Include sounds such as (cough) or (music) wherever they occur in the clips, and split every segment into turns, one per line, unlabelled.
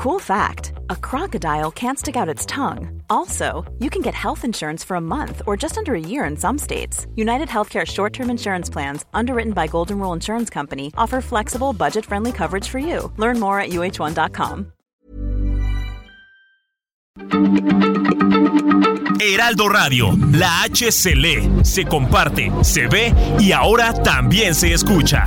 Cool fact a crocodile can't stick out its tongue. Also, you can get health insurance for a month or just under a year in some states. United Healthcare short term insurance plans, underwritten by Golden Rule Insurance Company, offer flexible, budget friendly coverage for you. Learn more at uh1.com.
Heraldo Radio, la H se comparte, se ve y ahora también se escucha.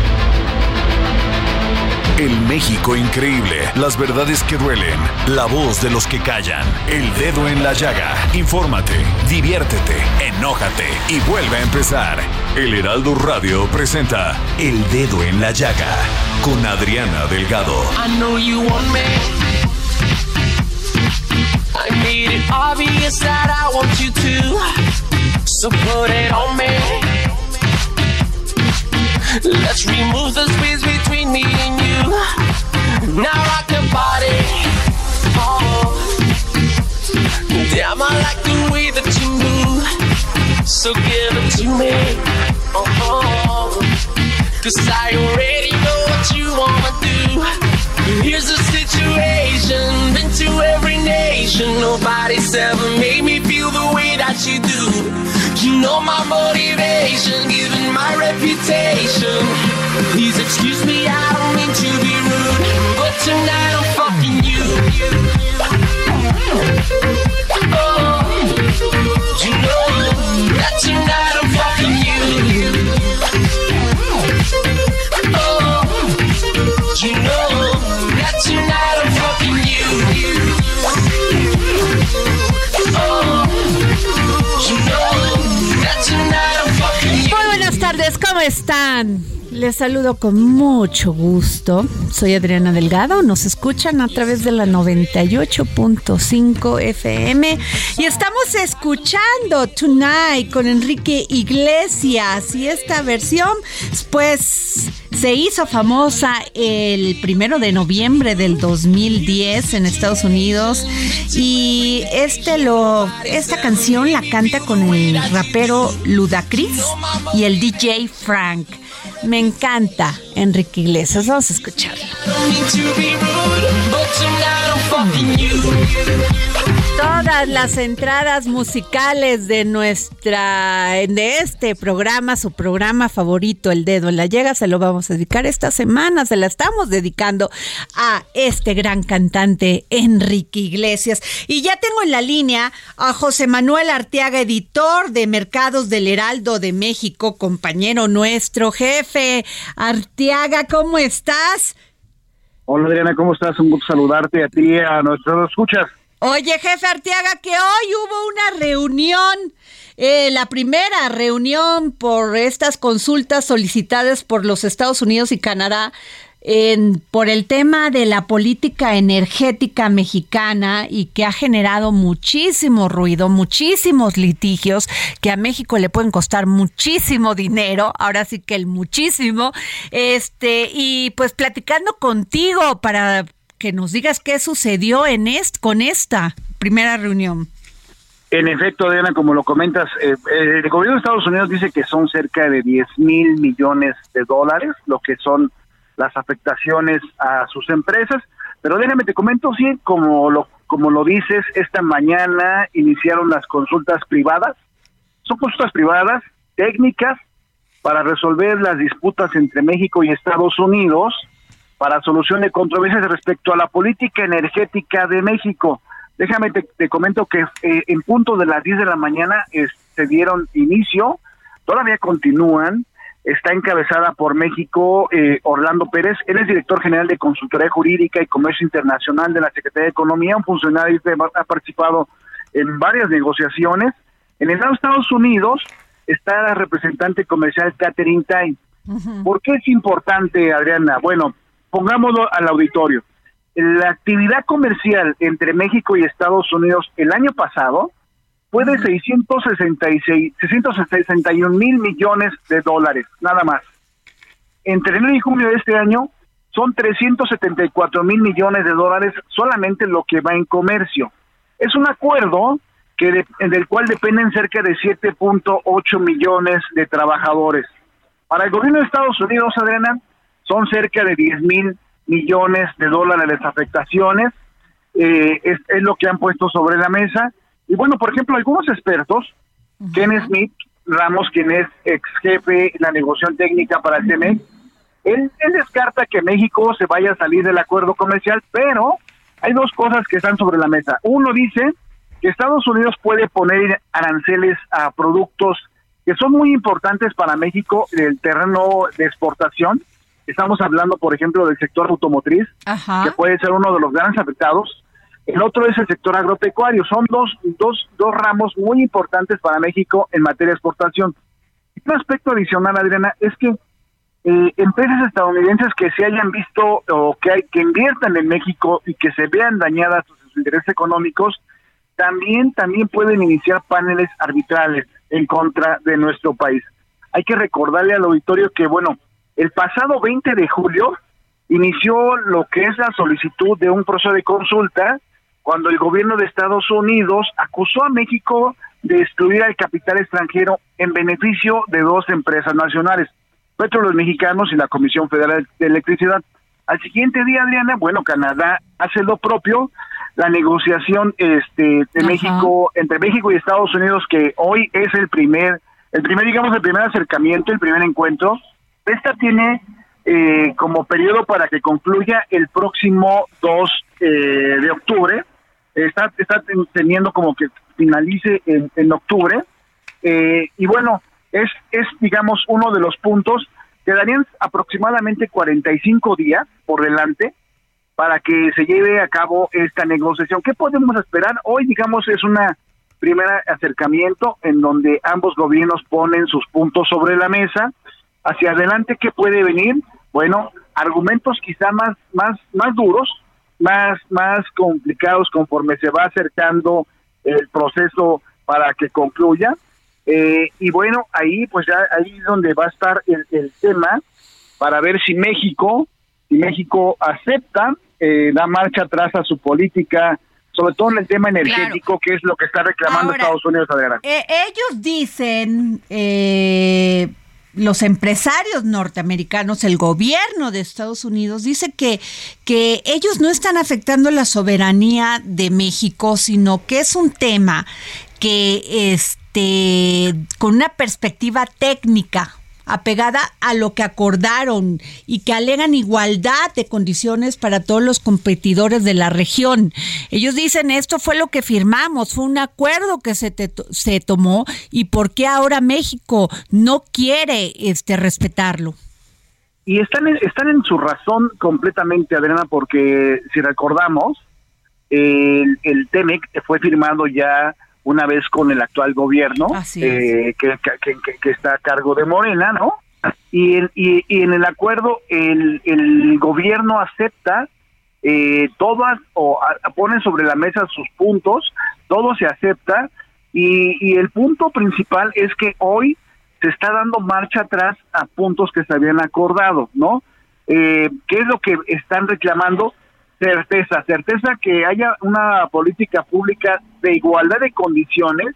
El México increíble, las verdades que duelen, la voz de los que callan, el dedo en la llaga. Infórmate, diviértete, enójate y vuelve a empezar. El Heraldo Radio presenta El Dedo en la Llaga con Adriana Delgado. I know you want me. I made it obvious that I want you to. So put it on me. Let's remove the space between me and you. Now rock the body. Oh. Damn, I like the way that you move. So give it to me. Oh. Cause I already know what you wanna do. Here's the situation. Been to every nation. Nobody's ever made me feel the way that you do. You know my motivation, given my reputation. Please excuse me, I don't mean to be rude, but tonight I'm fucking you.
Están? Les saludo con mucho gusto. Soy Adriana Delgado. Nos escuchan a través de la 98.5 FM y estamos escuchando Tonight con Enrique Iglesias y esta versión pues se hizo famosa el primero de noviembre del 2010 en Estados Unidos y este lo esta canción la canta con el rapero Ludacris y el DJ Frank. Me encanta Enrique Iglesias. Vamos a escucharlo. Todas las entradas musicales de nuestra, de este programa, su programa favorito, El Dedo en la Llega, se lo vamos a dedicar esta semana, se la estamos dedicando a este gran cantante Enrique Iglesias. Y ya tengo en la línea a José Manuel Arteaga, editor de Mercados del Heraldo de México, compañero nuestro, jefe. Arteaga, ¿cómo estás?
Hola Adriana, ¿cómo estás? Un gusto saludarte a ti a nuestros escuchas.
Oye, jefe Arteaga, que hoy hubo una reunión, eh, la primera reunión por estas consultas solicitadas por los Estados Unidos y Canadá por el tema de la política energética mexicana y que ha generado muchísimo ruido, muchísimos litigios que a México le pueden costar muchísimo dinero, ahora sí que el muchísimo, este, y pues platicando contigo para que nos digas qué sucedió en est con esta primera reunión.
En efecto, Diana, como lo comentas, eh, el gobierno de Estados Unidos dice que son cerca de 10 mil millones de dólares, lo que son las afectaciones a sus empresas. Pero déjame te comento, sí, como lo, como lo dices, esta mañana iniciaron las consultas privadas. Son consultas privadas, técnicas, para resolver las disputas entre México y Estados Unidos para solución de controversias respecto a la política energética de México. Déjame te, comento que eh, en punto de las 10 de la mañana se dieron inicio, todavía continúan, está encabezada por México eh, Orlando Pérez, él es director general de Consultoría Jurídica y Comercio Internacional de la Secretaría de Economía, un funcionario que ha participado en varias negociaciones. En el lado de Estados Unidos está la representante comercial Catherine Tai. ¿Por qué es importante, Adriana? Bueno, pongámoslo al auditorio. la actividad comercial entre México y Estados Unidos el año pasado fue de 666, 661 mil millones de dólares, nada más. Entre enero y junio de este año son 374 mil millones de dólares solamente lo que va en comercio. Es un acuerdo que del cual dependen cerca de 7.8 millones de trabajadores. Para el gobierno de Estados Unidos, Adriana, son cerca de 10 mil millones de dólares de afectaciones, eh, es, lo que han puesto sobre la mesa. Y bueno, por ejemplo, algunos expertos, Ken Smith Ramos, quien es ex jefe de la negociación técnica para el TME, él, él descarta que México se vaya a salir del acuerdo comercial, pero hay dos cosas que están sobre la mesa. Uno dice que Estados Unidos puede poner aranceles a productos que son muy importantes para México en el terreno de exportación, Estamos hablando, por ejemplo, del sector automotriz, que puede ser uno de los grandes afectados. El otro es el sector agropecuario. Son dos, dos, dos ramos muy importantes para México en materia de exportación. Un aspecto adicional, Adriana, es que eh, empresas estadounidenses que se hayan visto o que, hay, que inviertan en México y que se vean dañadas sus intereses económicos, también, también pueden iniciar paneles arbitrales en contra de nuestro país. Hay que recordarle al auditorio que, bueno, el pasado 20 de julio inició lo que es la solicitud de un proceso de consulta cuando el gobierno de Estados Unidos acusó a México de excluir al capital extranjero en beneficio de dos empresas nacionales, Petróleos Mexicanos y la Comisión Federal de Electricidad. Al siguiente día, Adriana, bueno, Canadá hace lo propio, la negociación este de México entre México y Estados Unidos que hoy es el primer el primer digamos el primer acercamiento, el primer encuentro esta tiene eh, como periodo para que concluya el próximo 2 eh, de octubre. Está, está teniendo como que finalice en, octubre. Eh, y bueno, es, es, digamos, uno de los puntos. Quedarían aproximadamente 45 días por delante para que se lleve a cabo esta negociación. ¿Qué podemos esperar? Hoy, digamos, es una primera acercamiento en donde ambos gobiernos ponen sus puntos sobre la mesa hacia adelante qué puede venir bueno argumentos quizá más más más duros más más complicados conforme se va acercando el proceso para que concluya. Eh, y bueno ahí pues ya ahí es donde va a estar el, el tema para ver si México si México acepta eh, da marcha atrás a su política sobre todo en el tema energético, que es lo que está reclamando Estados Unidos adelante.
Eh, ellos dicen, eh, los empresarios norteamericanos, el gobierno de Estados Unidos, dice que, que ellos no están afectando la soberanía de México, sino que es un tema que este, con una perspectiva técnica apegada a lo que acordaron y que alegan igualdad de condiciones para todos los competidores de la región. Ellos dicen esto fue lo que firmamos, fue un acuerdo que se, se tomó y por qué ahora México no quiere este respetarlo.
Y están en, están en su razón completamente, Adriana, porque si recordamos, el, el TEMEC fue firmado ya una vez con el actual gobierno eh, que, que, está a cargo de Morena, ¿no? Y, y, en el acuerdo el, el gobierno acepta eh, todas o pone sobre la mesa sus puntos, todo se acepta y, y el punto principal es que hoy se está dando marcha atrás a puntos que se habían acordado, ¿no? Eh, ¿Qué es lo que están reclamando? Certeza, certeza que haya una política pública de igualdad de condiciones,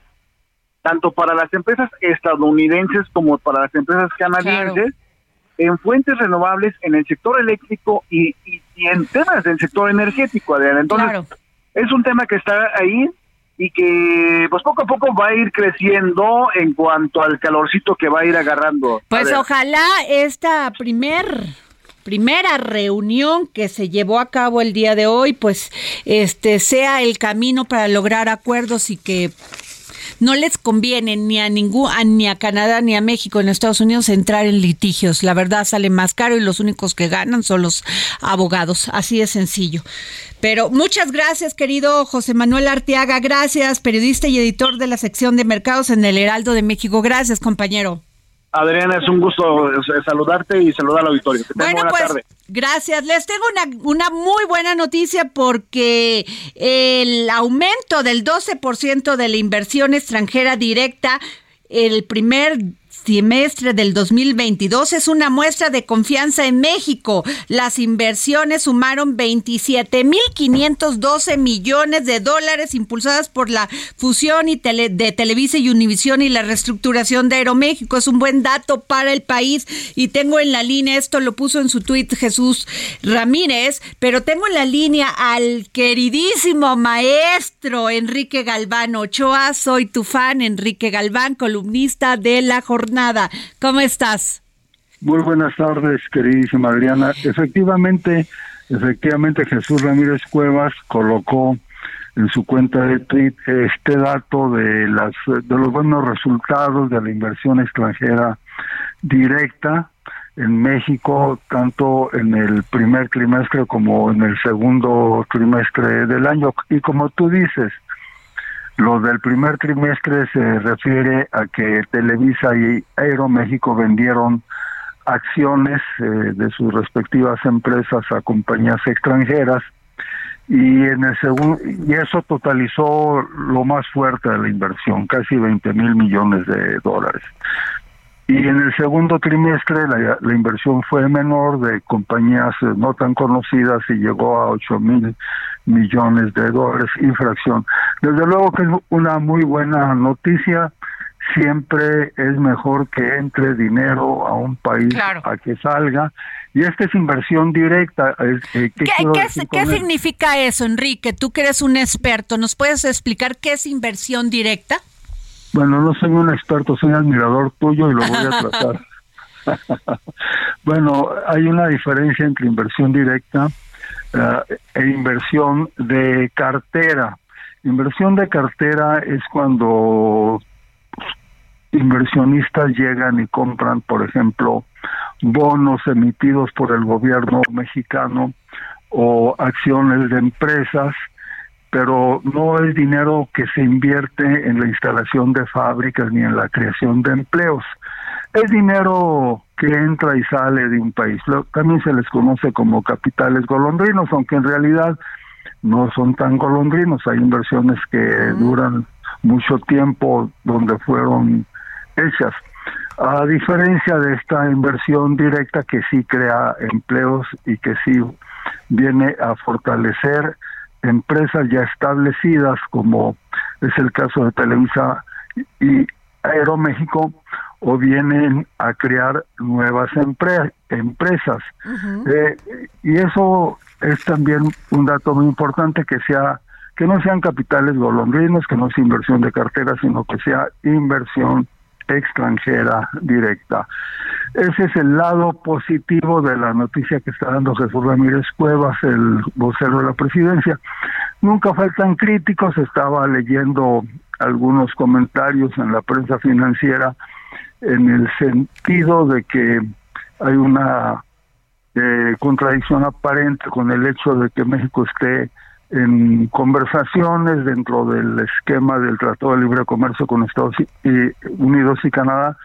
tanto para las empresas estadounidenses como para las empresas canadienses, en fuentes renovables, en el sector eléctrico y, en temas del sector energético. Entonces, es un tema que está ahí y que pues poco a poco va a ir creciendo en cuanto al calorcito que va a ir agarrando.
Pues ojalá esta primer primera reunión que se llevó a cabo el día de hoy, pues este sea el camino para lograr acuerdos y que no les conviene ni a ningún ni a Canadá ni a México en Estados Unidos entrar en litigios. La verdad sale más caro y los únicos que ganan son los abogados. Así de sencillo. Pero muchas gracias, querido José Manuel Arteaga. Gracias, periodista y editor de la sección de mercados en el Heraldo de México. Gracias, compañero.
Adriana, es un gusto saludarte y saludar al auditorio.
bueno, pues, gracias. Les tengo una, una muy buena noticia porque el aumento del 12% de la inversión extranjera directa el primer trimestre del 2022 es una muestra de confianza en México. Las inversiones sumaron 27.512 millones de dólares impulsadas por la fusión y de Televisa y Univisión y la reestructuración de Aeroméxico. Es un buen dato para el país y tengo en la línea, esto lo puso en su tuit Jesús Ramírez, pero tengo en la línea al queridísimo maestro Enrique Galván Ochoa. Soy tu fan, Enrique Galván, columnista de La Jornada nada. ¿Cómo estás?
Muy buenas tardes, queridísima Adriana. Efectivamente, efectivamente Jesús Ramírez Cuevas colocó en su cuenta de tweet este dato de las de los buenos resultados de la inversión extranjera directa en México tanto en el primer trimestre como en el segundo trimestre del año y como tú dices lo del primer trimestre se refiere a que Televisa y Aeroméxico vendieron acciones eh, de sus respectivas empresas a compañías extranjeras y en el segundo y eso totalizó lo más fuerte de la inversión, casi 20 mil millones de dólares. Y en el segundo trimestre la, la, inversión fue menor de compañías eh, no tan conocidas y llegó a 8 mil millones de dólares infracción. Desde luego que es una muy buena noticia. Siempre es mejor que entre dinero a un país a que salga. Y esta es inversión directa.
Eh, ¿Qué, ¿qué significa eso, Enrique? Tú que eres un experto, ¿nos puedes explicar qué es inversión directa?
Bueno, no soy un experto, soy admirador tuyo y lo voy a (laughs) tratar. (laughs) bueno, hay una diferencia entre inversión directa eh, e inversión de cartera. Inversión de cartera es cuando inversionistas llegan y compran, por ejemplo, bonos emitidos por el gobierno mexicano o acciones de empresas, pero no es dinero que se invierte en la instalación de fábricas ni en la creación de empleos. Es dinero que entra y sale de un país. También se les conoce como capitales golondrinos, aunque en realidad no son tan golondrinos. Hay inversiones que duran mucho tiempo donde fueron hechas. A diferencia de esta inversión directa que sí crea empleos y que sí viene a fortalecer empresas ya establecidas, como es el caso de Televisa y Aeroméxico, o vienen a crear nuevas empresas. Eh, y eso es también un dato muy importante que sea que no sean capitales golondrinos, que no sea inversión de cartera, sino que sea inversión extranjera directa. Ese es el lado positivo de la noticia que está dando Jesús Ramírez Cuevas, el vocero de la presidencia. Nunca faltan críticos, estaba leyendo algunos comentarios en la prensa financiera en el sentido de que hay una eh, contradicción aparente con el hecho de que México esté en conversaciones dentro del esquema del Tratado de Libre Comercio con Estados Unidos y Canadá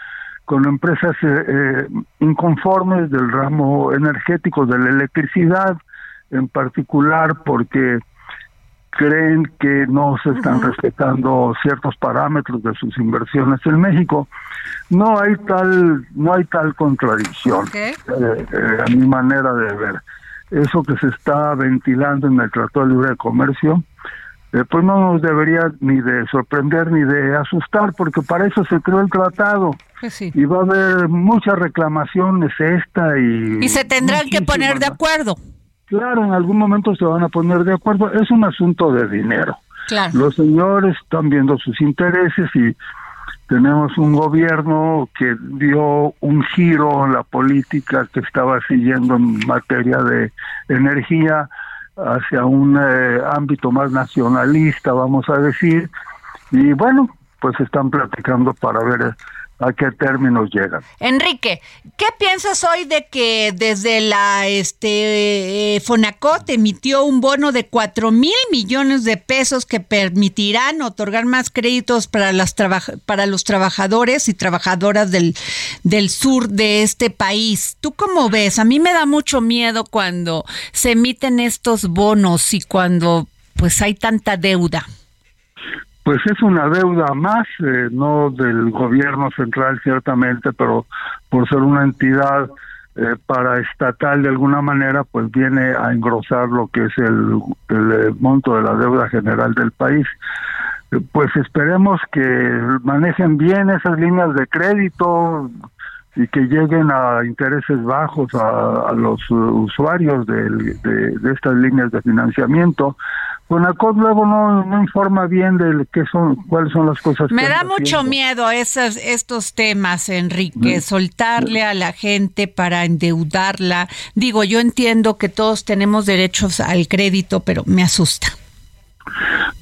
con empresas eh, eh, inconformes del ramo energético de la electricidad en particular porque creen que no se están respetando ciertos parámetros de sus inversiones en México. No hay tal, no hay tal contradicción, eh, eh, a mi manera de ver. Eso que se está ventilando en el Tratado de Libre de Comercio, eh, pues no nos debería ni de sorprender ni de asustar, porque para eso se creó el tratado. Pues y va a haber muchas reclamaciones esta y...
Y se tendrán que poner de acuerdo.
Claro, en algún momento se van a poner de acuerdo. Es un asunto de dinero. Los señores están viendo sus intereses y tenemos un gobierno que dio un giro en la política que estaba siguiendo en materia de energía hacia un eh, ámbito más nacionalista, vamos a decir. Y bueno, pues están platicando para ver a qué términos llegan.
Enrique, ¿qué piensas hoy de que desde la este eh, Fonacot emitió un bono de cuatro mil millones de pesos que permitirán otorgar más créditos para las para los trabajadores y trabajadoras del, del sur de este país? ¿Tú cómo ves? A mí me da mucho miedo cuando se emiten estos bonos y cuando pues hay tanta deuda
pues es una deuda más, eh, no del gobierno central ciertamente, pero por ser una entidad eh, paraestatal de alguna manera, pues viene a engrosar lo que es el, el eh, monto de la deuda general del país. Eh, pues esperemos que manejen bien esas líneas de crédito y que lleguen a intereses bajos a, los usuarios de, de estas líneas de financiamiento Conacot luego no, no, informa bien de qué son, cuáles son las cosas.
Me da mucho miedo esos, estos temas, Enrique, mm. soltarle a la gente para endeudarla. Digo, yo entiendo que todos tenemos derechos al crédito, pero me asusta.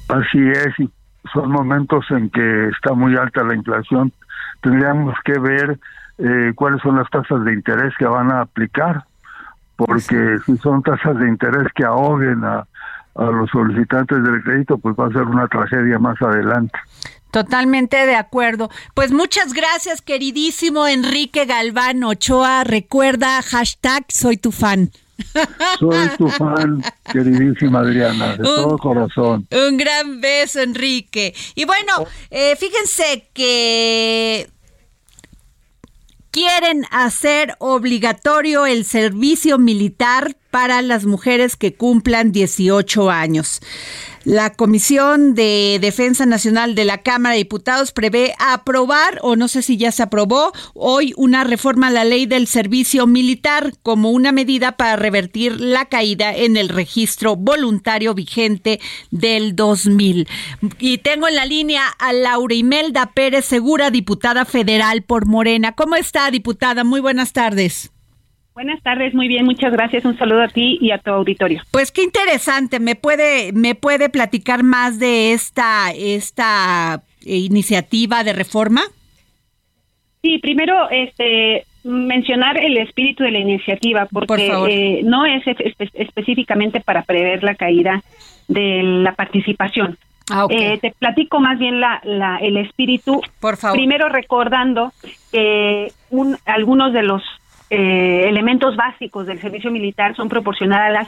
Así es, y son momentos en que está muy alta la inflación. Tendríamos que ver eh, cuáles son las tasas de interés que van a aplicar, porque si son tasas de interés que ahoguen a a los solicitantes del crédito, pues va a ser una tragedia más adelante.
Totalmente de acuerdo. Pues muchas gracias, queridísimo Enrique Galván Ochoa. Recuerda, hashtag soy tu fan. (laughs)
Soy tu fan, queridísima Adriana, de todo corazón.
Un gran beso, Enrique. Y bueno, eh, fíjense que quieren hacer obligatorio el servicio militar para las mujeres que cumplan 18 años. La Comisión de Defensa Nacional de la Cámara de Diputados prevé aprobar, o no sé si ya se aprobó, hoy una reforma a la ley del servicio militar como una medida para revertir la caída en el registro voluntario vigente del 2000. Y tengo en la línea a Laura Imelda Pérez Segura, diputada federal por Morena. ¿Cómo está, diputada? Muy buenas tardes.
Buenas tardes, muy bien, muchas gracias. Un saludo a ti y a tu auditorio.
Pues qué interesante. ¿Me puede me puede platicar más de esta esta iniciativa de reforma?
Sí, primero este mencionar el espíritu de la iniciativa porque eh, no es específicamente para prever la caída de la participación. Ah, eh, te platico más bien la, la, el espíritu.
Por favor.
Primero recordando que un, algunos de los eh, elementos básicos del servicio militar son proporcionar a las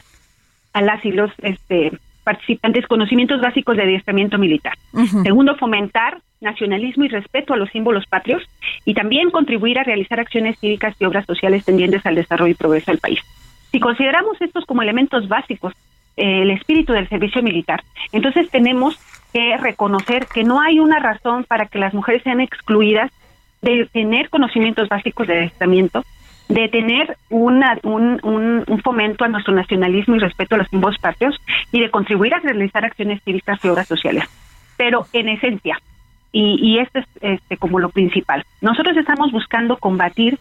a las y los este, participantes conocimientos básicos de adiestramiento militar. Segundo, fomentar nacionalismo y respeto a los símbolos patrios y también contribuir a realizar acciones cívicas y obras sociales tendientes al desarrollo y progreso del país. Si consideramos estos como elementos básicos, eh, el espíritu del servicio militar, entonces tenemos que reconocer que no hay una razón para que las mujeres sean excluidas de tener conocimientos básicos de adiestramiento de tener una, un, un, fomento a nuestro nacionalismo y respeto a los símbolos patrios y de contribuir a realizar acciones cívicas y obras sociales. Pero en esencia, y, y esto es este, como lo principal, nosotros estamos buscando combatir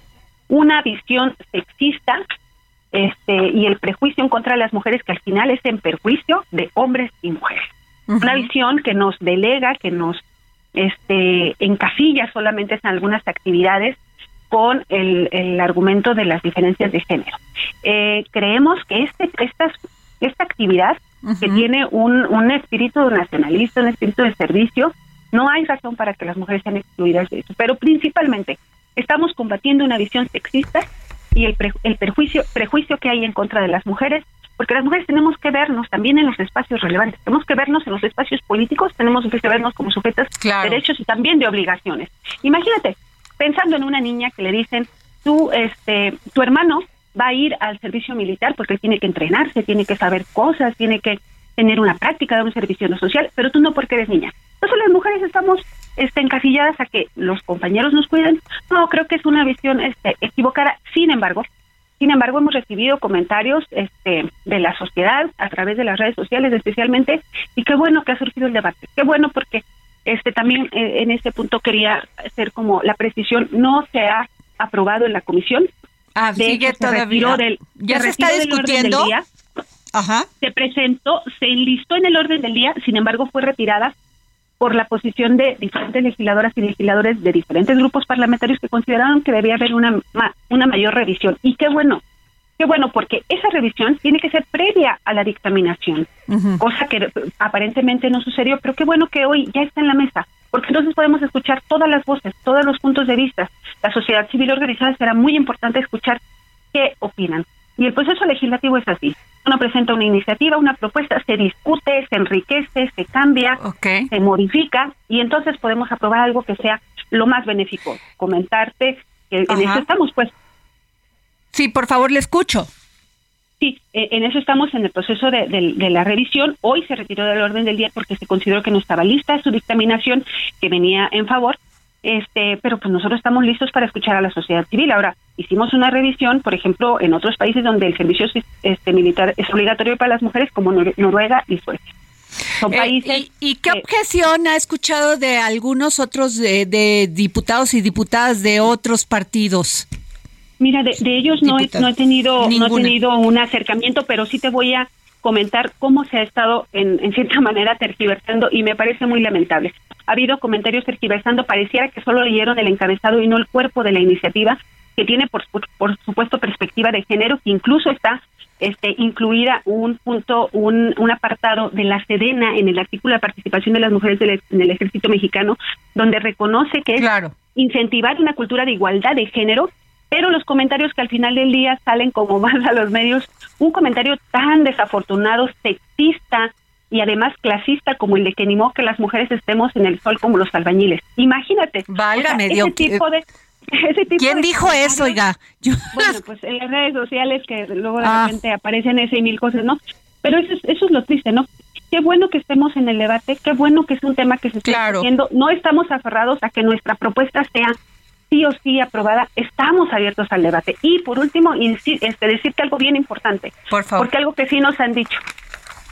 una visión sexista este, y el prejuicio en contra de las mujeres que al final es en perjuicio de hombres y mujeres. Una visión que nos delega, que nos este, encasilla solamente en algunas actividades con el, el argumento de las diferencias de género. Eh, creemos que este, esta, esta actividad, que tiene un, un espíritu nacionalista, un espíritu de servicio, no hay razón para que las mujeres sean excluidas de eso. Pero principalmente estamos combatiendo una visión sexista y el, el perjuicio, prejuicio que hay en contra de las mujeres, porque las mujeres tenemos que vernos también en los espacios relevantes, tenemos que vernos en los espacios políticos, tenemos que vernos como sujetas de derechos y también de obligaciones. Imagínate, pensando en una niña que le dicen, tú, este, tu hermano va a ir al servicio militar porque tiene que entrenarse, tiene que saber cosas, tiene que tener una práctica de un servicio no social, pero tú no porque eres niña. Entonces las mujeres estamos este, encasilladas a que los compañeros nos cuiden. No, creo que es una visión este, equivocada. Sin embargo, sin embargo, hemos recibido comentarios este, de la sociedad a través de las redes sociales especialmente, y qué bueno que ha surgido el debate. Qué bueno porque este también eh, en este punto quería hacer como la precisión, no se ha aprobado en la comisión.
Ah, sigue todavía.
Del,
¿Ya se, está discutiendo?
Ajá. Se presentó, se enlistó en el orden del día, sin embargo fue retirada por la posición de diferentes legisladoras y legisladores de diferentes grupos parlamentarios que consideraron que debía haber una, una mayor revisión. Y qué bueno, qué bueno, porque esa revisión tiene que ser previa a la dictaminación, cosa que aparentemente no sucedió, pero qué bueno que hoy ya está en la mesa, porque entonces podemos escuchar todas las voces, todos los puntos de vista. La sociedad civil organizada será muy importante escuchar qué opinan. Y el proceso legislativo es así. Uno presenta una iniciativa, una propuesta, se discute, se enriquece, se cambia, se modifica y entonces podemos aprobar algo que sea lo más benéfico. Comentarte que en eso estamos, pues.
Sí, por favor, le escucho.
Sí, eh, en eso estamos en el proceso de, de, la revisión. Hoy se retiró del orden del día porque se consideró que no estaba lista su dictaminación, que venía en favor, este, pero pues nosotros estamos listos para escuchar a la sociedad civil. Ahora, hicimos una revisión, por ejemplo, en otros países donde el servicio este, militar es obligatorio para las mujeres, como Noruega y Suecia.
Son eh, ¿y, qué objeción ha escuchado de algunos otros de, diputados y diputadas de otros partidos?
Mira, de, ellos no he, no he tenido no he tenido un acercamiento, pero sí te voy a comentar cómo se ha estado en, en cierta (laughs) manera tergiversando y me parece muy lamentable. Ha habido comentarios tergiversando, pareciera que solo leyeron el encabezado y no el cuerpo de la iniciativa, que tiene por, por supuesto perspectiva de género, que incluso está este, incluida un punto, un, un apartado de la Sedena en el artículo de participación de las mujeres en el ejército mexicano, donde reconoce que es incentivar una cultura de igualdad de género, pero los comentarios que al final del día salen como (laughs) más a los medios, un comentario tan desafortunado, sexista, y además clasista como el de que animó que las mujeres estemos en el sol como los albañiles. Imagínate.
Válgame (laughs) Ese
tipo de,
¿Quién dijo eso, oiga?
Bueno, pues en las redes sociales que luego de ah. repente aparecen ese y mil cosas, ¿no? Pero eso es, eso es lo triste, ¿no? Qué bueno que estemos en el debate, qué bueno que es un tema que se está haciendo. No estamos aferrados a que nuestra propuesta sea sí o sí aprobada, estamos abiertos al debate. Y por último, este, decirte algo bien importante.
Por favor.
Porque algo que sí nos han dicho.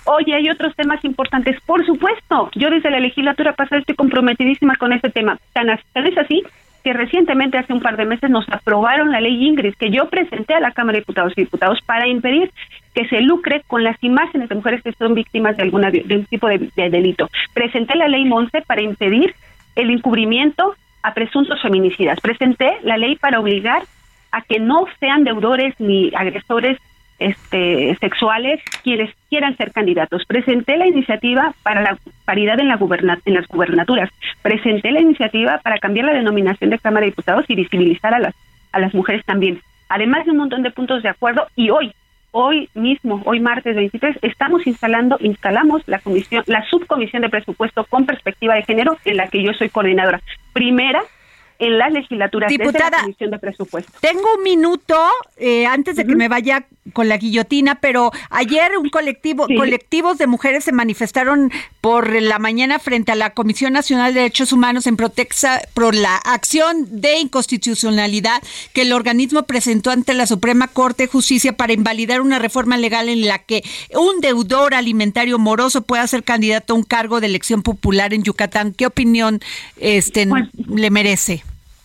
Oye, hay otros temas importantes. Por supuesto, yo desde la legislatura pasada estoy comprometidísima con este tema. Tan, es así que recientemente, hace un par de meses, nos aprobaron la ley Ingrid, que yo presenté a la Cámara de Diputados y Diputados para impedir que se lucre con las imágenes de mujeres que son víctimas de alguna de un tipo de, de delito. Presenté la ley Monse para impedir el encubrimiento a presuntos feminicidas. Presenté la ley para obligar a que no sean deudores ni agresores este, sexuales quienes quieran ser candidatos. Presenté la iniciativa para la paridad en, la en las gubernaturas. Presenté la iniciativa para cambiar la denominación de Cámara de Diputados y visibilizar a las, a las mujeres también. Además de un montón de puntos de acuerdo y hoy, hoy mismo, hoy martes 23, estamos instalando, instalamos la comisión, la subcomisión de presupuesto con perspectiva de género en la que yo soy coordinadora. Primera en las legislaturas
Diputada,
la Comisión de Presupuesto.
Tengo un minuto eh, antes de que me vaya con la guillotina, pero ayer un colectivo, colectivos de mujeres se manifestaron por la mañana frente a la Comisión Nacional de Derechos Humanos en protesta por la acción de inconstitucionalidad que el organismo presentó ante la Suprema Corte de Justicia para invalidar una reforma legal en la que un deudor alimentario moroso pueda ser candidato a un cargo de elección popular en Yucatán. ¿Qué opinión este, pues, le merece?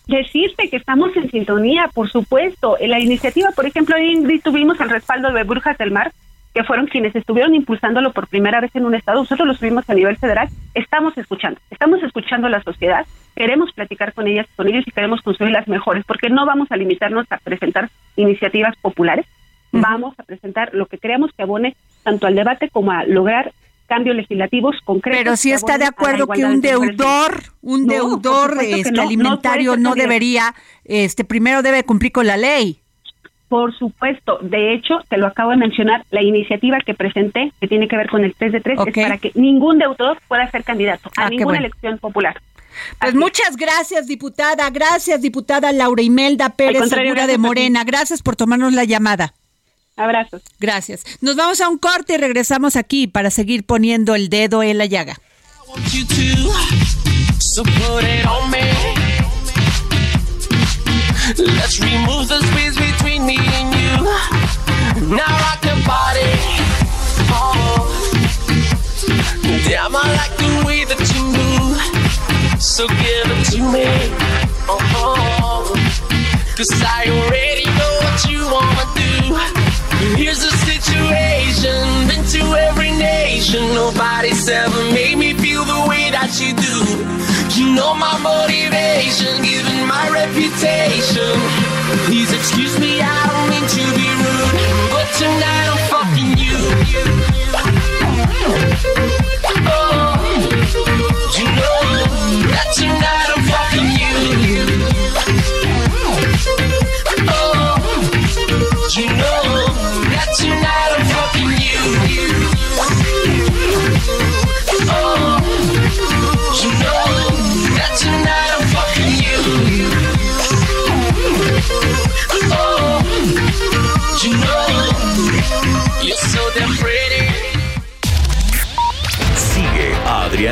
Decirte que estamos en sintonía, por supuesto. En la iniciativa, por ejemplo, Ingrid, tuvimos el respaldo de Brujas del Mar, que fueron quienes estuvieron impulsándolo por primera vez en un estado. Nosotros lo tuvimos a nivel federal. Estamos escuchando, estamos escuchando a la sociedad. Queremos platicar con ellas, con ellos y queremos construir las mejores, porque no vamos a limitarnos a presentar iniciativas populares. Vamos a presentar lo que creamos que abone tanto al debate como a lograr cambios legislativos concretos.
Pero si está de acuerdo que un deudor, un deudor este, alimentario no, debería, este, primero debe cumplir con la ley.
Por supuesto, de hecho, te lo acabo de mencionar, la iniciativa que presenté, que tiene que ver con el 3 de 3, es para que ningún deudor pueda ser candidato a ah, ninguna elección popular.
Pues muchas gracias, diputada. Gracias, diputada Laura Imelda Pérez, Segura de Morena. Gracias por tomarnos la llamada.
Abrazos.
Gracias. Nos vamos a un corte y regresamos aquí para seguir poniendo el dedo en la llaga. Let's remove the space between me and you. Now rock your body. Oh. Damn, I like the way that you move. So give it to me. Oh, oh. Cause I already know what you wanna do. Here's the situation, been to every nation. Nobody's ever made me feel the way that
you do. You know my motivation, given my reputation. Please excuse me, I don't mean to be rude, but tonight I'm fucking you.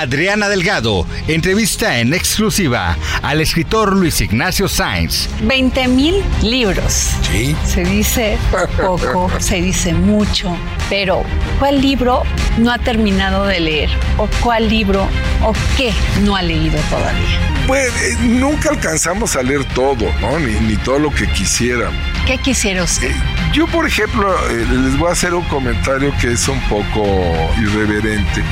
Adriana Delgado entrevista en exclusiva al escritor Luis Ignacio Sainz.
20 mil libros.
Sí.
Se dice poco, se dice mucho, pero ¿cuál libro no ha terminado de leer? ¿O cuál libro o qué no ha leído todavía?
Pues eh, nunca alcanzamos a leer todo, ¿no? Ni, ni todo lo que quisiéramos.
¿Qué quisiera usted?
Yo, por ejemplo, eh, les voy a hacer un comentario que es un poco irreverente.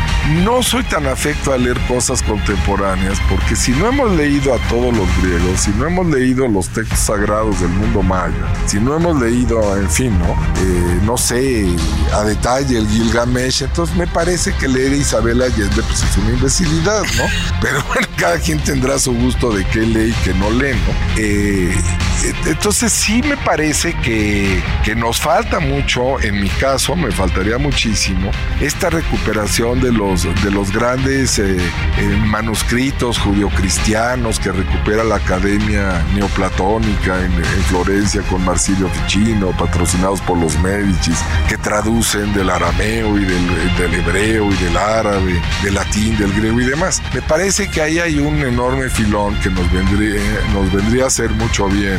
No soy tan a leer cosas contemporáneas porque si no hemos leído a todos los griegos, si no hemos leído los textos sagrados del mundo maya, si no hemos leído, en fin, ¿no? Eh, no sé, a detalle el Gilgamesh, entonces me parece que leer a Isabel Allende pues es una imbecilidad, ¿no? (laughs) Pero bueno, cada quien tendrá su gusto de qué lee y qué no lee, ¿no? Eh, entonces sí me parece que, que nos falta mucho, en mi caso me faltaría muchísimo, esta recuperación de los, de los grandes eh, manuscritos judio-cristianos que recupera la Academia Neoplatónica en, en Florencia con Marsilio Ficino, patrocinados por los Medicis, que traducen del arameo y del, del hebreo y del árabe, del latín, del griego y demás. Me parece que ahí hay un enorme filón que nos vendría, nos vendría a hacer mucho bien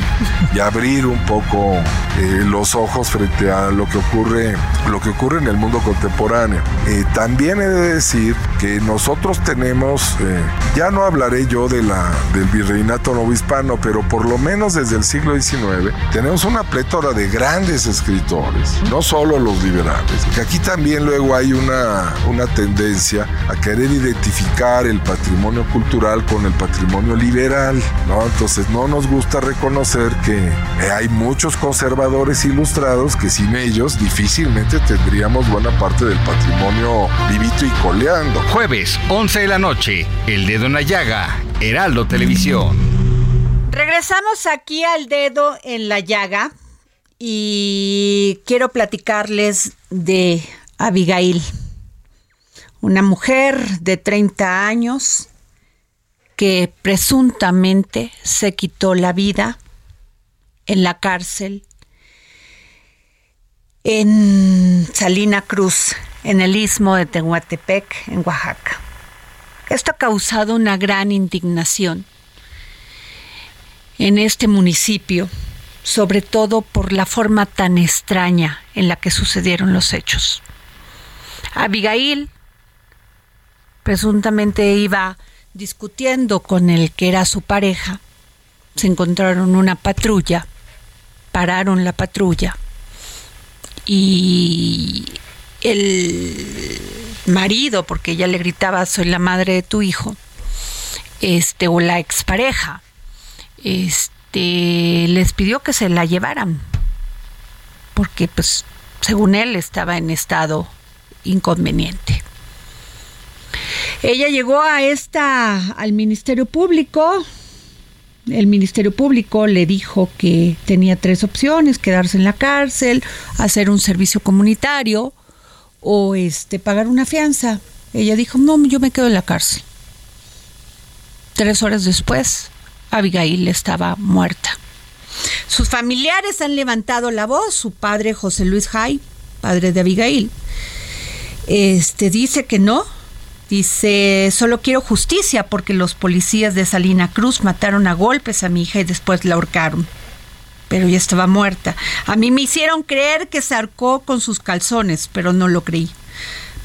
y abrir un poco eh, los ojos frente a lo que ocurre, lo que ocurre en el mundo contemporáneo. Eh, también he de decir que nosotros tenemos, eh, ya no hablaré yo de la, del virreinato novohispano, pero por lo menos desde el siglo XIX tenemos una plétora de grandes escritores, no solo los liberales, que aquí también luego hay una, una tendencia a querer identificar el patrimonio cultural con el patrimonio liberal, ¿no? Entonces no nos gusta reconocer que eh, hay muchos conservadores ilustrados que sin ellos difícilmente tendríamos buena parte del patrimonio vivito y coleando.
Jueves, 11 de la noche, El Dedo en la Llaga, Heraldo Televisión.
Regresamos aquí al dedo en la llaga y quiero platicarles de Abigail, una mujer de 30 años que presuntamente se quitó la vida en la cárcel en Salina Cruz, en el istmo de Tehuantepec, en Oaxaca. Esto ha causado una gran indignación en este municipio, sobre todo por la forma tan extraña en la que sucedieron los hechos. Abigail presuntamente iba discutiendo con el que era su pareja. Se encontraron una patrulla, pararon la patrulla y el marido, porque ella le gritaba soy la madre de tu hijo, este, o la expareja, este, les pidió que se la llevaran, porque pues según él estaba en estado inconveniente. Ella llegó a esta al Ministerio Público. El Ministerio Público le dijo que tenía tres opciones: quedarse en la cárcel, hacer un servicio comunitario o este pagar una fianza. Ella dijo: "No, yo me quedo en la cárcel." Tres horas después, Abigail estaba muerta. Sus familiares han levantado la voz. Su padre, José Luis Jai, padre de Abigail, este dice que no, Dice, solo quiero justicia porque los policías de Salina Cruz mataron a golpes a mi hija y después la ahorcaron. Pero ya estaba muerta. A mí me hicieron creer que se arcó con sus calzones, pero no lo creí.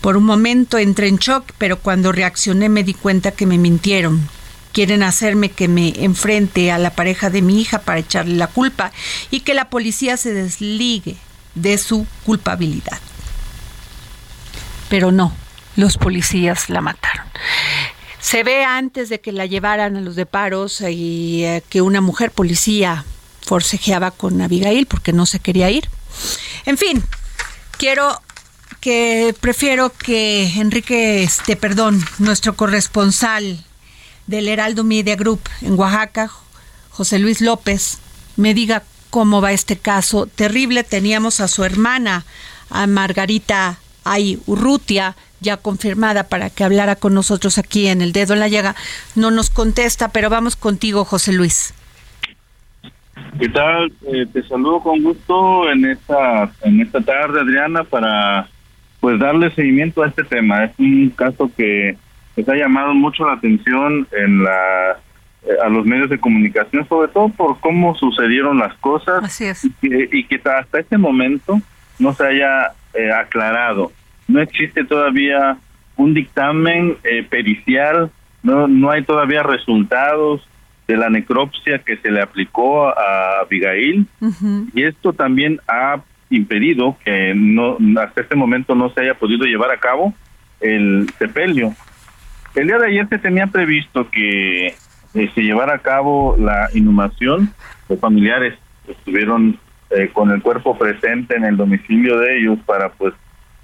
Por un momento entré en shock, pero cuando reaccioné me di cuenta que me mintieron. Quieren hacerme que me enfrente a la pareja de mi hija para echarle la culpa y que la policía se desligue de su culpabilidad. Pero no, los policías la mataron. Se ve antes de que la llevaran a los deparos y eh, que una mujer policía forcejeaba con Abigail porque no se quería ir. En fin, quiero que prefiero que Enrique, este, perdón, nuestro corresponsal del Heraldo Media Group en Oaxaca, José Luis López, me diga cómo va este caso terrible. Teníamos a su hermana, a Margarita Ay Urrutia, ya confirmada para que hablara con nosotros aquí en el dedo en la llaga, no nos contesta, pero vamos contigo, José Luis.
¿Qué tal? Eh, te saludo con gusto en esta en esta tarde, Adriana, para pues darle seguimiento a este tema. Es un caso que les ha llamado mucho la atención en la eh, a los medios de comunicación, sobre todo por cómo sucedieron las cosas
Así es.
y, que, y que hasta este momento no se haya eh, aclarado no existe todavía un dictamen eh, pericial, no, no hay todavía resultados de la necropsia que se le aplicó a Abigail y esto también ha impedido que no hasta este momento no se haya podido llevar a cabo el sepelio. El día de ayer se tenía previsto que eh, se llevara a cabo la inhumación. Los familiares estuvieron eh, con el cuerpo presente en el domicilio de ellos para pues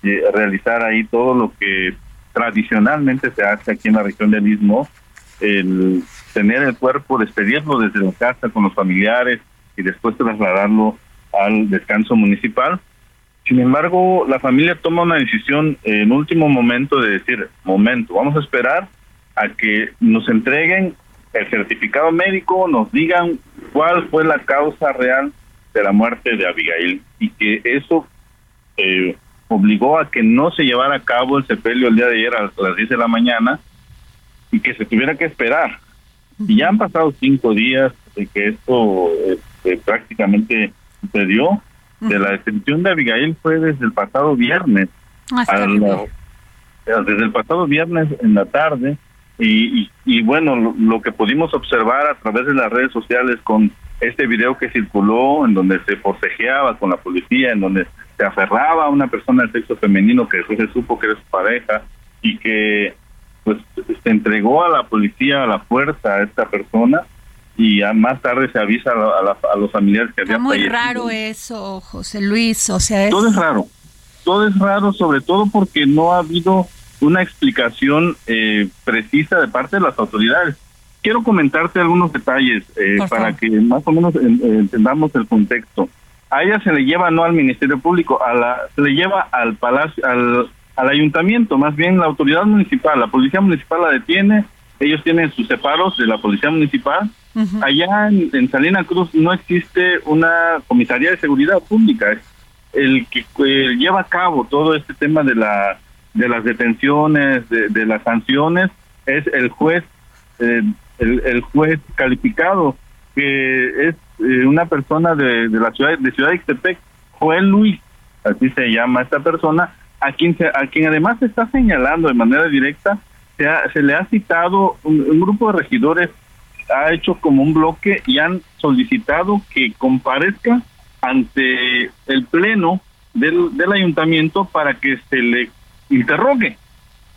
eh, realizar ahí todo lo que tradicionalmente se hace aquí en la región del Istmo, el tener el cuerpo, despedirlo desde la casa con los familiares y después trasladarlo al descanso municipal. Sin embargo, la familia toma una decisión en último momento de decir, momento, vamos a esperar a que nos entreguen el certificado médico, nos digan cuál fue la causa real de la muerte de Abigail y que eso eh, obligó a que no se llevara a cabo el sepelio el día de ayer a las 10 de la mañana y que se tuviera que esperar. Y ya han pasado cinco días de que esto este, prácticamente sucedió. De la detención de Abigail fue desde el pasado viernes. al- desde el pasado viernes en la tarde. Y, y, y bueno, lo, lo que pudimos observar a través de las redes sociales con este video que circuló en donde se forcejeaba con la policía, en donde se aferraba a una persona del sexo femenino que después se supo que era su pareja y que pues se entregó a la policía a la fuerza a esta persona y a- más tarde se avisa a, la- a los familiares que
Está
había
muy
fallecido.
raro eso, José Luis. O sea, es-
Todo es raro. Todo es raro, sobre todo porque no ha habido una explicación eh, precisa de parte de las autoridades. Quiero comentarte algunos detalles eh, para que más o menos en- eh, entendamos el contexto. A ella se le lleva no al Ministerio Público, a la, se le lleva al palacio, al, al ayuntamiento, más bien la autoridad municipal, la policía municipal la detiene, ellos tienen sus separos de la policía municipal. Allá en, en Salina Cruz no existe una comisaría de seguridad pública. El que eh, lleva a cabo todo este tema de la de las detenciones, de, de las sanciones, es el juez, eh, el, el juez calificado, que es eh, una persona de, de la ciudad de Ciudad de Ixtepec, Joel Luis, así se llama esta persona, a quien se, a quien además se está señalando de manera directa, se, ha- se le ha citado un, un grupo de regidores ha hecho como un bloque y han solicitado que comparezca ante el pleno del, del ayuntamiento para que se le interrogue.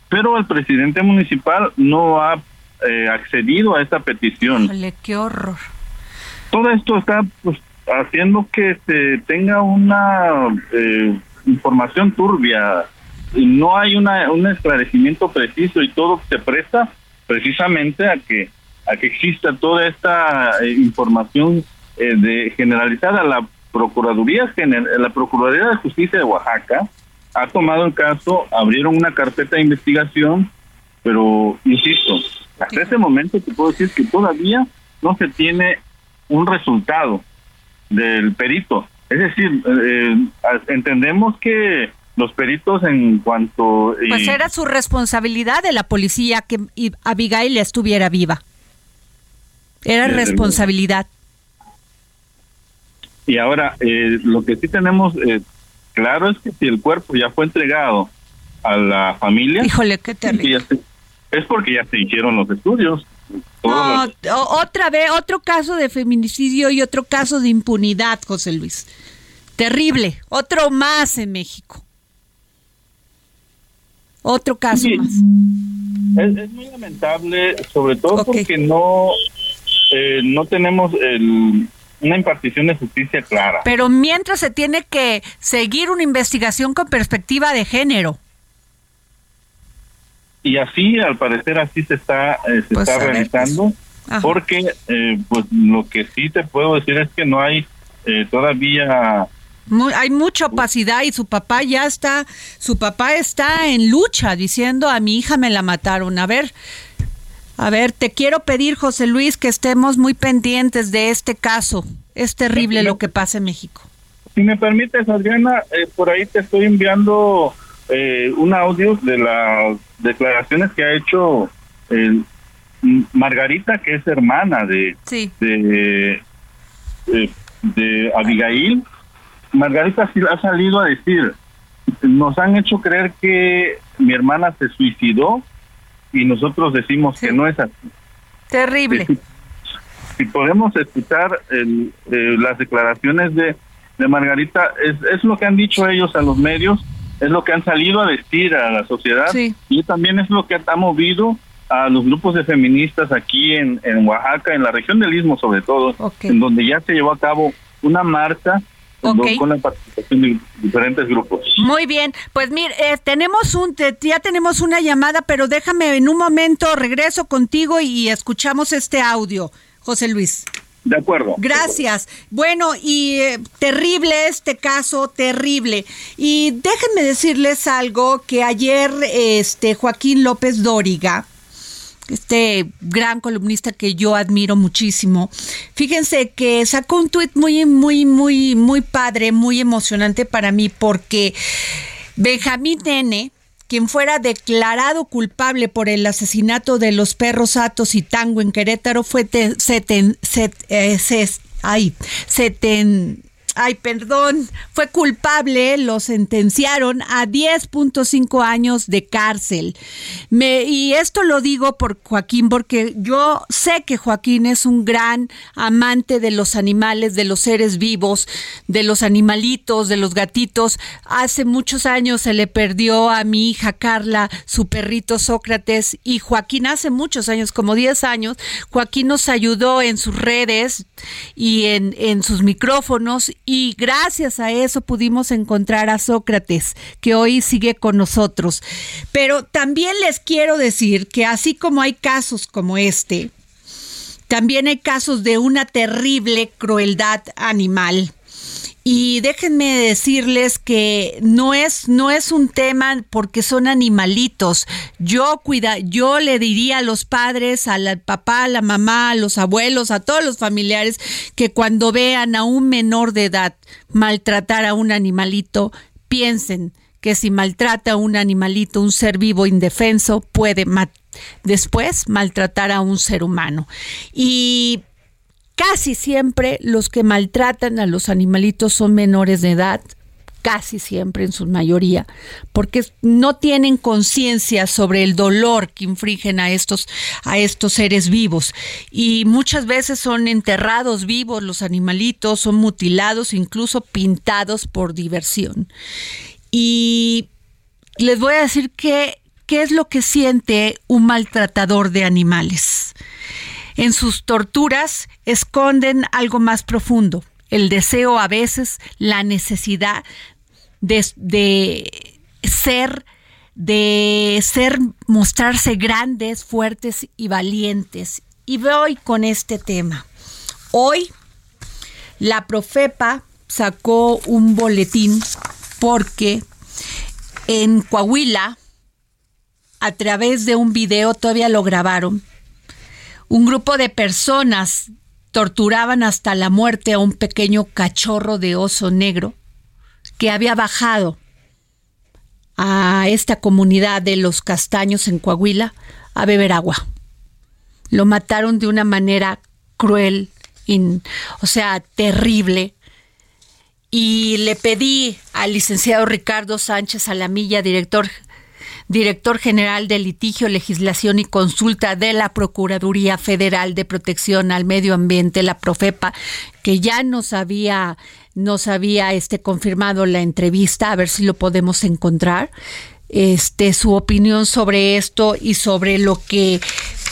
Pero el presidente municipal no ha eh, accedido a esta petición.
Híjole, qué horror.
Todo esto está pues, haciendo que se tenga una eh, información turbia. Y no hay una, un esclarecimiento preciso y todo se presta precisamente a que a que exista toda esta eh, información eh, de generalizada. La Procuraduría Gener- la Procuraduría de Justicia de Oaxaca ha tomado el caso, abrieron una carpeta de investigación, pero insisto, hasta ese momento te puedo decir que todavía no se tiene un resultado del perito. Es decir, eh, entendemos que los peritos en cuanto... eh,
Pues era su responsabilidad de la policía que Abigail estuviera viva. Era responsabilidad.
Y ahora, eh, lo que sí tenemos eh, claro es que si el cuerpo ya fue entregado a la familia,
Híjole, qué terrible.
es porque ya se hicieron los estudios.
No, otra vez, otro caso de feminicidio y otro caso de impunidad, José Luis. Terrible. Otro más en México. Otro caso
Sí.
más.
es, es muy lamentable, sobre todo porque no, eh, no tenemos el- una impartición de justicia clara.
Pero mientras se tiene que seguir una investigación con perspectiva de género.
Y así, al parecer, así se está, eh, se
Pues,
está
ver,
realizando.
Ajá.
porque, eh, pues, lo que sí te puedo decir es que no hay eh, todavía
Mu- hay mucha opacidad y su papá ya está, su papá está en lucha diciendo a mi hija me la mataron. A ver, a ver, te quiero pedir, José Luis, que estemos muy pendientes de este caso. Es terrible lo que pasa en México.
Si me permites, Adriana, eh, por ahí te estoy enviando eh, un audio de las declaraciones que ha hecho Margarita, que es hermana de,
Sí.
de, de Abigail. Margarita sí ha salido a decir, nos han hecho creer que mi hermana se suicidó y nosotros decimos que no es así.
Terrible.
Si, si podemos escuchar el- eh, las declaraciones de, de Margarita, es, es lo que han dicho ellos a los medios, es lo que han salido a decir a la sociedad
Sí.
y también es lo que ha movido a los grupos de feministas aquí en, en Oaxaca, en la región del Istmo sobre todo, en donde ya se llevó a cabo una marcha con la participación de diferentes grupos.
Muy bien, pues mire, eh, tenemos un, te- ya tenemos una llamada, pero déjame en un momento, regreso contigo y escuchamos este audio, José Luis.
De acuerdo.
Gracias. Bueno, y eh, terrible este caso, terrible. Y déjenme decirles algo que ayer este Joaquín López Dóriga, este gran columnista que yo admiro muchísimo, fíjense que sacó un tuit muy, muy, muy, muy padre, muy emocionante para mí, porque Benjamín Nene, quien fuera declarado culpable por el asesinato de los perros Atos y Tango en Querétaro, fue te- seten- set- eh, seten- ay, perdón, fue culpable, lo sentenciaron a 10.5 años de cárcel. Me, y esto lo digo por Joaquín, porque yo sé que Joaquín es un gran amante de los animales, de los seres vivos, de los animalitos, de los gatitos. Hace muchos años se le perdió a mi hija Carla su perrito Sócrates y Joaquín hace muchos años, como 10 años, Joaquín nos ayudó en sus redes y en, en sus micrófonos y gracias a eso pudimos encontrar a Sócrates, que hoy sigue con nosotros. Pero también les quiero decir que así como hay casos como este, también hay casos de una terrible crueldad animal. Y déjenme decirles que no es no es un tema porque son animalitos. Yo cuida, yo le diría a los padres, al papá, a la mamá, a los abuelos, a todos los familiares que cuando vean a un menor de edad maltratar a un animalito, piensen que si maltrata a un animalito, un ser vivo indefenso, puede después maltratar a un ser humano. Y Casi siempre los que maltratan a los animalitos son menores de edad, casi siempre en su mayoría, porque no tienen conciencia sobre el dolor que infringen a estos, a estos seres vivos. Y muchas veces son enterrados vivos los animalitos, son mutilados, incluso pintados por diversión. Y les voy a decir qué es lo que siente un maltratador de animales. En sus torturas esconden algo más profundo, el deseo a veces, la necesidad de, ser, de ser, mostrarse grandes, fuertes y valientes. Y voy con este tema. Hoy la Profepa sacó un boletín porque en Coahuila, a través de un video, todavía lo grabaron, un grupo de personas torturaban hasta la muerte a un pequeño cachorro de oso negro que había bajado a esta comunidad de los castaños en Coahuila a beber agua. Lo mataron de una manera cruel, o sea, terrible. Y le pedí al licenciado Ricardo Sánchez Alamilla, director director general de litigio, legislación y consulta de la Procuraduría Federal de Protección al Medio Ambiente, la Profepa, que ya nos había, nos había este, confirmado la entrevista, a ver si lo podemos encontrar. Este, su opinión sobre esto y sobre lo que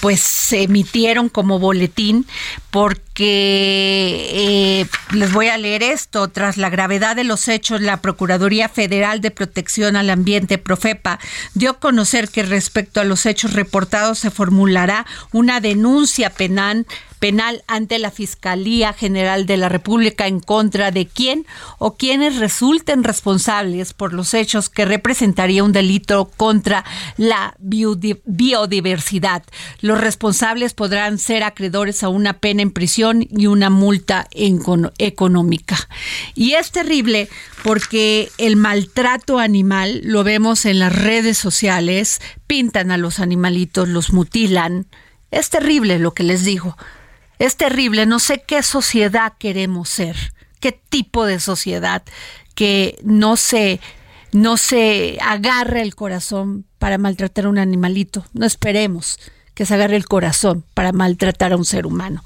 pues se emitieron como boletín porque eh, les voy a leer esto. Tras la gravedad de los hechos, la Procuraduría Federal de Protección al Ambiente, Profepa, dio a conocer que respecto a los hechos reportados se formulará una denuncia penal penal ante la Fiscalía General de la República en contra de quien o quienes resulten responsables por los hechos que representaría un delito contra la biodiversidad. Los responsables podrán ser acreedores a una pena en prisión y una multa económica. Y es terrible porque el maltrato animal lo vemos en las redes sociales, pintan a los animalitos, los mutilan. Es terrible lo que les digo. Es terrible, no sé qué sociedad queremos ser, qué tipo de sociedad que no se no se agarre el corazón para maltratar a un animalito. No esperemos que se agarre el corazón para maltratar a un ser humano.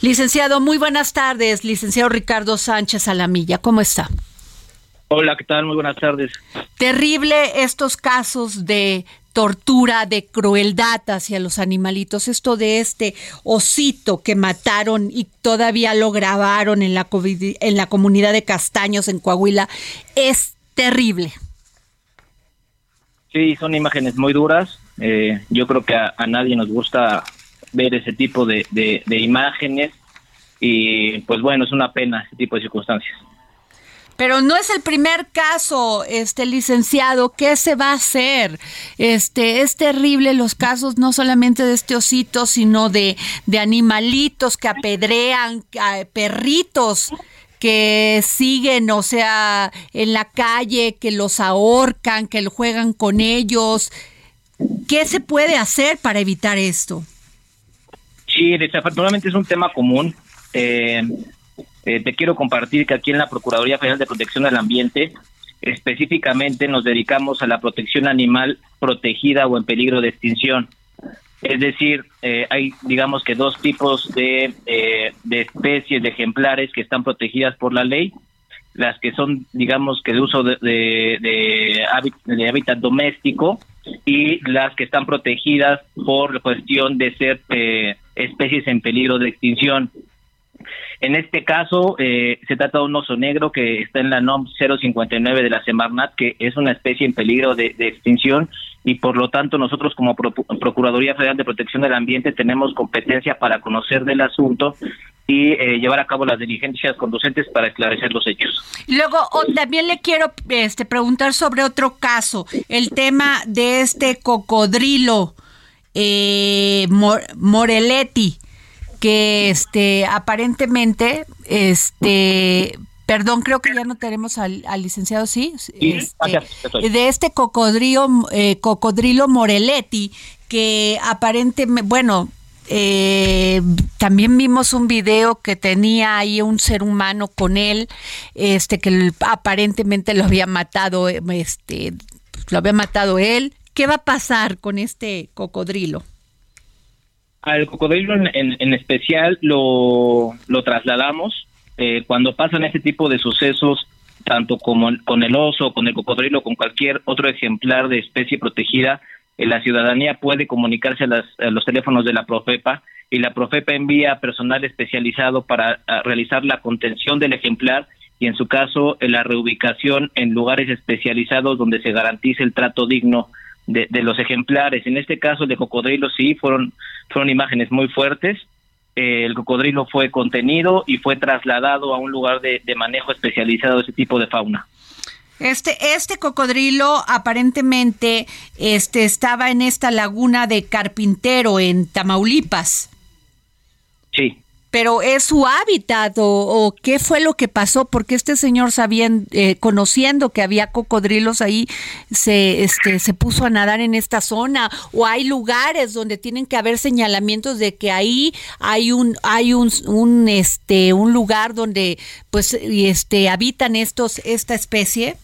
Licenciado, muy buenas tardes. Licenciado Ricardo Sánchez Alamilla, ¿cómo está?
Hola, ¿qué tal? Muy buenas tardes.
Terrible estos casos de tortura, de crueldad hacia los animalitos. Esto de este osito que mataron y todavía lo grabaron en la, en la comunidad de Castaños en Coahuila es terrible.
Sí, son imágenes muy duras. Eh, yo creo que a, nadie nos gusta ver ese tipo de imágenes y pues bueno, es una pena ese tipo de circunstancias.
Pero no es el primer caso, este licenciado, ¿qué se va a hacer? Este, es terrible los casos no solamente de este osito, sino de, de animalitos que apedrean, perritos que siguen, o sea, en la calle, que los ahorcan, que juegan con ellos. ¿Qué se puede hacer para evitar esto?
Sí, desafortunadamente es un tema común. Eh, eh, te quiero compartir que aquí en la Procuraduría Federal de Protección del Ambiente específicamente nos dedicamos a la protección animal protegida o en peligro de extinción. Es decir, eh, hay digamos que dos tipos de, eh, de especies, de ejemplares que están protegidas por la ley, las que son digamos que de uso de, de, de hábitat doméstico y las que están protegidas por cuestión de ser especies en peligro de extinción. En este caso, eh, se trata de un oso negro que está en la NOM 059 de la Semarnat, que es una especie en peligro de, extinción y por lo tanto nosotros como Procuraduría Federal de Protección del Ambiente tenemos competencia para conocer del asunto y eh, llevar a cabo las diligencias conducentes para esclarecer los hechos.
Luego, también le quiero este, preguntar sobre otro caso, el tema de este cocodrilo eh, Moreletti, que este aparentemente, este, perdón, creo que ya no tenemos al, licenciado, sí, este, de este cocodrilo, eh, cocodrilo Moreletti, que aparentemente, bueno, eh, también vimos un video que tenía ahí un ser humano con él, este que aparentemente lo había matado, este, lo había matado él. ¿Qué va a pasar con este cocodrilo?
Al cocodrilo en, especial lo, lo trasladamos eh, cuando pasan este tipo de sucesos, tanto como con el oso, con el cocodrilo, con cualquier otro ejemplar de especie protegida, eh, la ciudadanía puede comunicarse a, los teléfonos de la Profepa y la Profepa envía personal especializado para realizar la contención del ejemplar y en su caso la reubicación en lugares especializados donde se garantice el trato digno de, los ejemplares. En este caso de cocodrilo sí fueron fueron imágenes muy fuertes. Eh, el cocodrilo fue contenido y fue trasladado a un lugar de, de manejo especializado de ese tipo de fauna.
Este, este cocodrilo aparentemente este, estaba en esta laguna de Carpintero, en Tamaulipas.
Sí.
Pero es su hábitat o, qué fue lo que pasó, porque este señor sabiendo, eh, conociendo que había cocodrilos ahí, se, este, se puso a nadar en esta zona, o hay lugares donde tienen que haber señalamientos de que ahí hay un, hay un, un este, un lugar donde, pues, este, habitan estos, esta especie.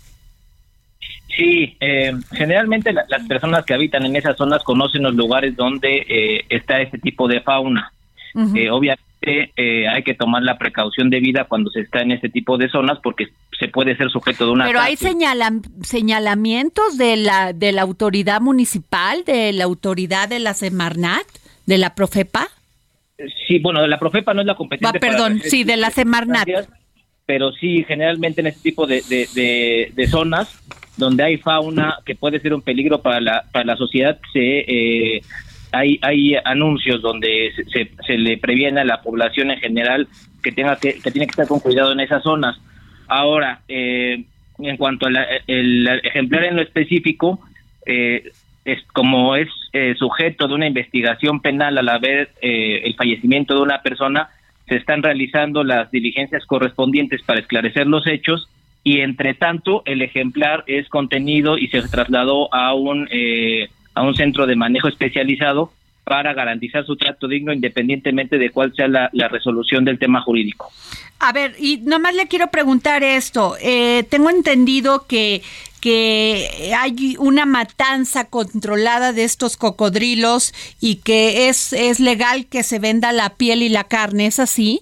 Sí, eh, generalmente las personas que habitan en esas zonas conocen los lugares donde eh, está este tipo de fauna. Eh, obviamente hay que tomar la precaución debida cuando se está en este tipo de zonas porque se puede ser sujeto de una.
Pero hay señalamientos de la de la autoridad municipal, de la autoridad de la Semarnat, de la Profepa.
Sí, bueno, de la Profepa no es la competencia.
Ah, perdón, sí, de la Semarnat.
Pero sí, generalmente en este tipo de, de, de zonas donde hay fauna que puede ser un peligro para la, para la sociedad, se, eh, hay, hay anuncios donde se, se, le previene a la población en general que, tenga que, que tiene que estar con cuidado en esas zonas. Ahora, eh, en cuanto al ejemplar en lo específico, eh, es como es sujeto de una investigación penal al haber el fallecimiento de una persona, se están realizando las diligencias correspondientes para esclarecer los hechos y entre tanto el ejemplar es contenido y se trasladó a un eh, a un centro de manejo especializado para garantizar su trato digno independientemente de cuál sea la, resolución del tema jurídico.
A ver, y nomás le quiero preguntar esto. Eh, tengo entendido que, que hay una matanza controlada de estos cocodrilos y que es, es legal que se venda la piel y la carne, ¿es así?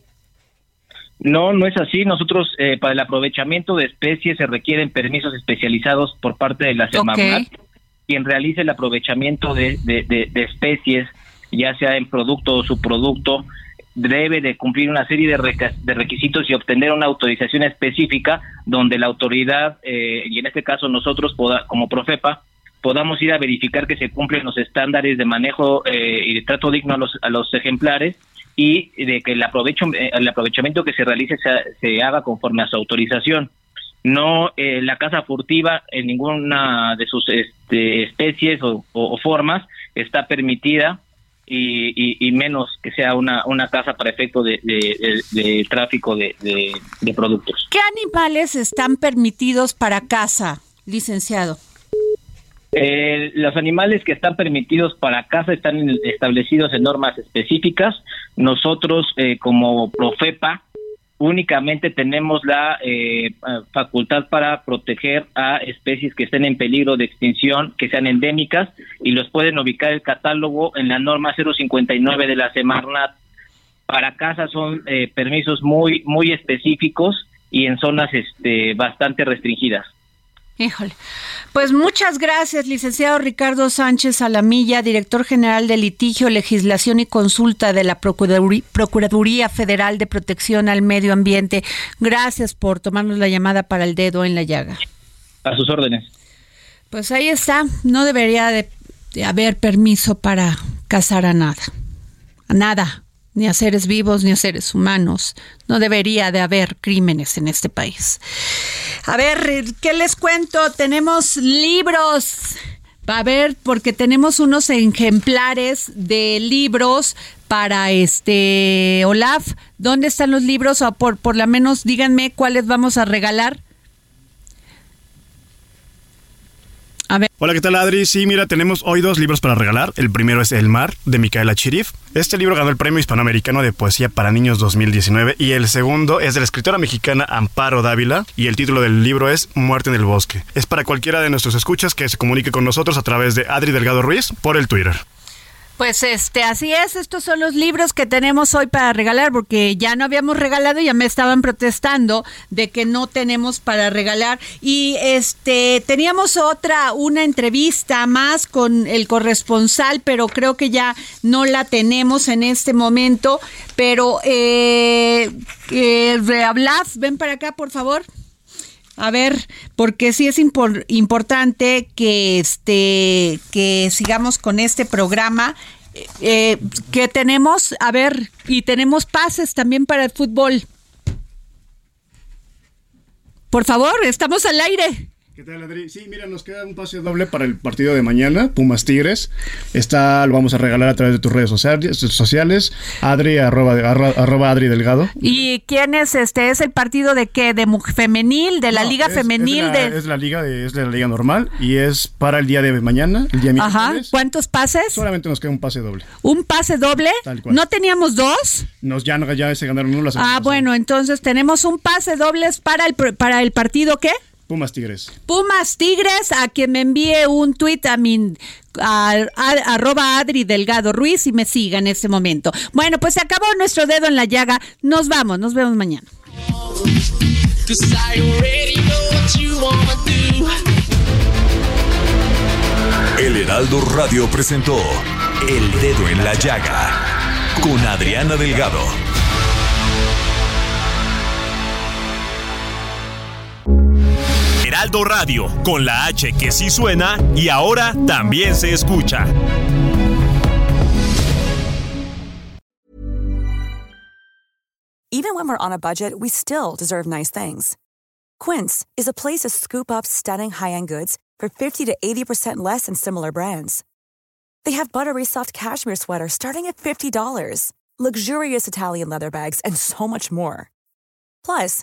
No, no es así. Nosotros, eh, para el aprovechamiento de especies, se requieren permisos especializados por parte de la Semarnat. Quien realice el aprovechamiento de, de, especies, ya sea en producto o subproducto, debe de cumplir una serie de, requisitos y obtener una autorización específica donde la autoridad, eh, y en este caso nosotros como Profepa, podamos ir a verificar que se cumplen los estándares de manejo eh, y de trato digno a los, a los ejemplares y de que el, aprovecho, el aprovechamiento que se realice se, haga conforme a su autorización. No eh, la caza furtiva en ninguna de sus este, especies o, formas está permitida y, menos que sea una, una caza para efecto de, de, tráfico de, de productos.
¿Qué animales están permitidos para caza, licenciado?
Eh, los animales que están permitidos para caza están establecidos en normas específicas. Nosotros, eh, como Profepa, únicamente tenemos la eh, facultad para proteger a especies que estén en peligro de extinción, que sean endémicas, y los pueden ubicar el catálogo en la norma 059 de la Semarnat. Para caza son eh, permisos muy, muy específicos y en zonas este, bastante restringidas.
Híjole. Pues muchas gracias, licenciado Ricardo Sánchez Alamilla, director general de litigio, legislación y consulta de la Procuraduría Federal de Protección al Medio Ambiente. Gracias por tomarnos la llamada para el dedo en la llaga.
A sus órdenes.
Pues ahí está. No debería de, haber permiso para cazar a nada. A nada. Ni a seres vivos, ni a seres humanos. No debería de haber crímenes en este país. A ver, ¿qué les cuento? Tenemos libros. A ver, porque tenemos unos ejemplares de libros para este Olaf. ¿Dónde están los libros? O por, por lo menos díganme cuáles vamos a regalar.
Hola, ¿qué tal Adri? Sí, mira, tenemos hoy dos libros para regalar. El primero es El Mar, de Micaela Chirif. Este libro ganó el Premio Hispanoamericano de Poesía para Niños 2019. Y el segundo es de la escritora mexicana Amparo Dávila. Y el título del libro es Muerte en el Bosque. Es para cualquiera de nuestros escuchas que se comunique con nosotros a través de Adri Delgado Ruiz por el Twitter.
Pues este, así es, estos son los libros que tenemos hoy para regalar, porque ya no habíamos regalado, ya me estaban protestando de que no tenemos para regalar. Y este, teníamos otra, una entrevista más con el corresponsal, pero creo que ya no la tenemos en este momento. Pero eh, eh ven para acá, por favor. A ver, porque sí es importante que este que sigamos con este programa eh, que tenemos, a ver, y tenemos pases también para el fútbol. Por favor, estamos al aire.
¿Qué tal, Adri? Sí, mira, nos queda un pase doble para el partido de mañana, Pumas Tigres. Está, lo vamos a regalar a través de tus redes sociales, Adri, arroba, arroba Adri Delgado.
¿Y quién es este? ¿Es el partido de qué? ¿De femenil? ¿De la liga femenil?
Es, de... es la liga de, es de la liga normal y es para el día de mañana, el día
Ajá. ¿Cuántos pases?
Solamente nos queda un pase doble.
¿Un pase doble? ¿No teníamos dos?
Nos ya, ya se ganaron uno
Ah, bueno, entonces tenemos un pase doble para el, para el partido ¿qué?
Pumas Tigres.
Pumas Tigres, a quien me envíe un tuit a mi arroba Adri Delgado Ruiz y me siga en este momento. Bueno, pues se acabó nuestro dedo en la llaga. Nos vamos, nos vemos mañana.
El Heraldo Radio presentó El Dedo en la Llaga con Adriana Delgado.
Heraldo Radio, con la H que sí suena y ahora también se escucha.
Even when we're on a budget, we still deserve nice things. Quince is a place to scoop up stunning high-end goods for 50 to 80% less than similar brands. They have buttery soft cashmere sweaters starting at $50, luxurious Italian leather bags, and so much more. Plus,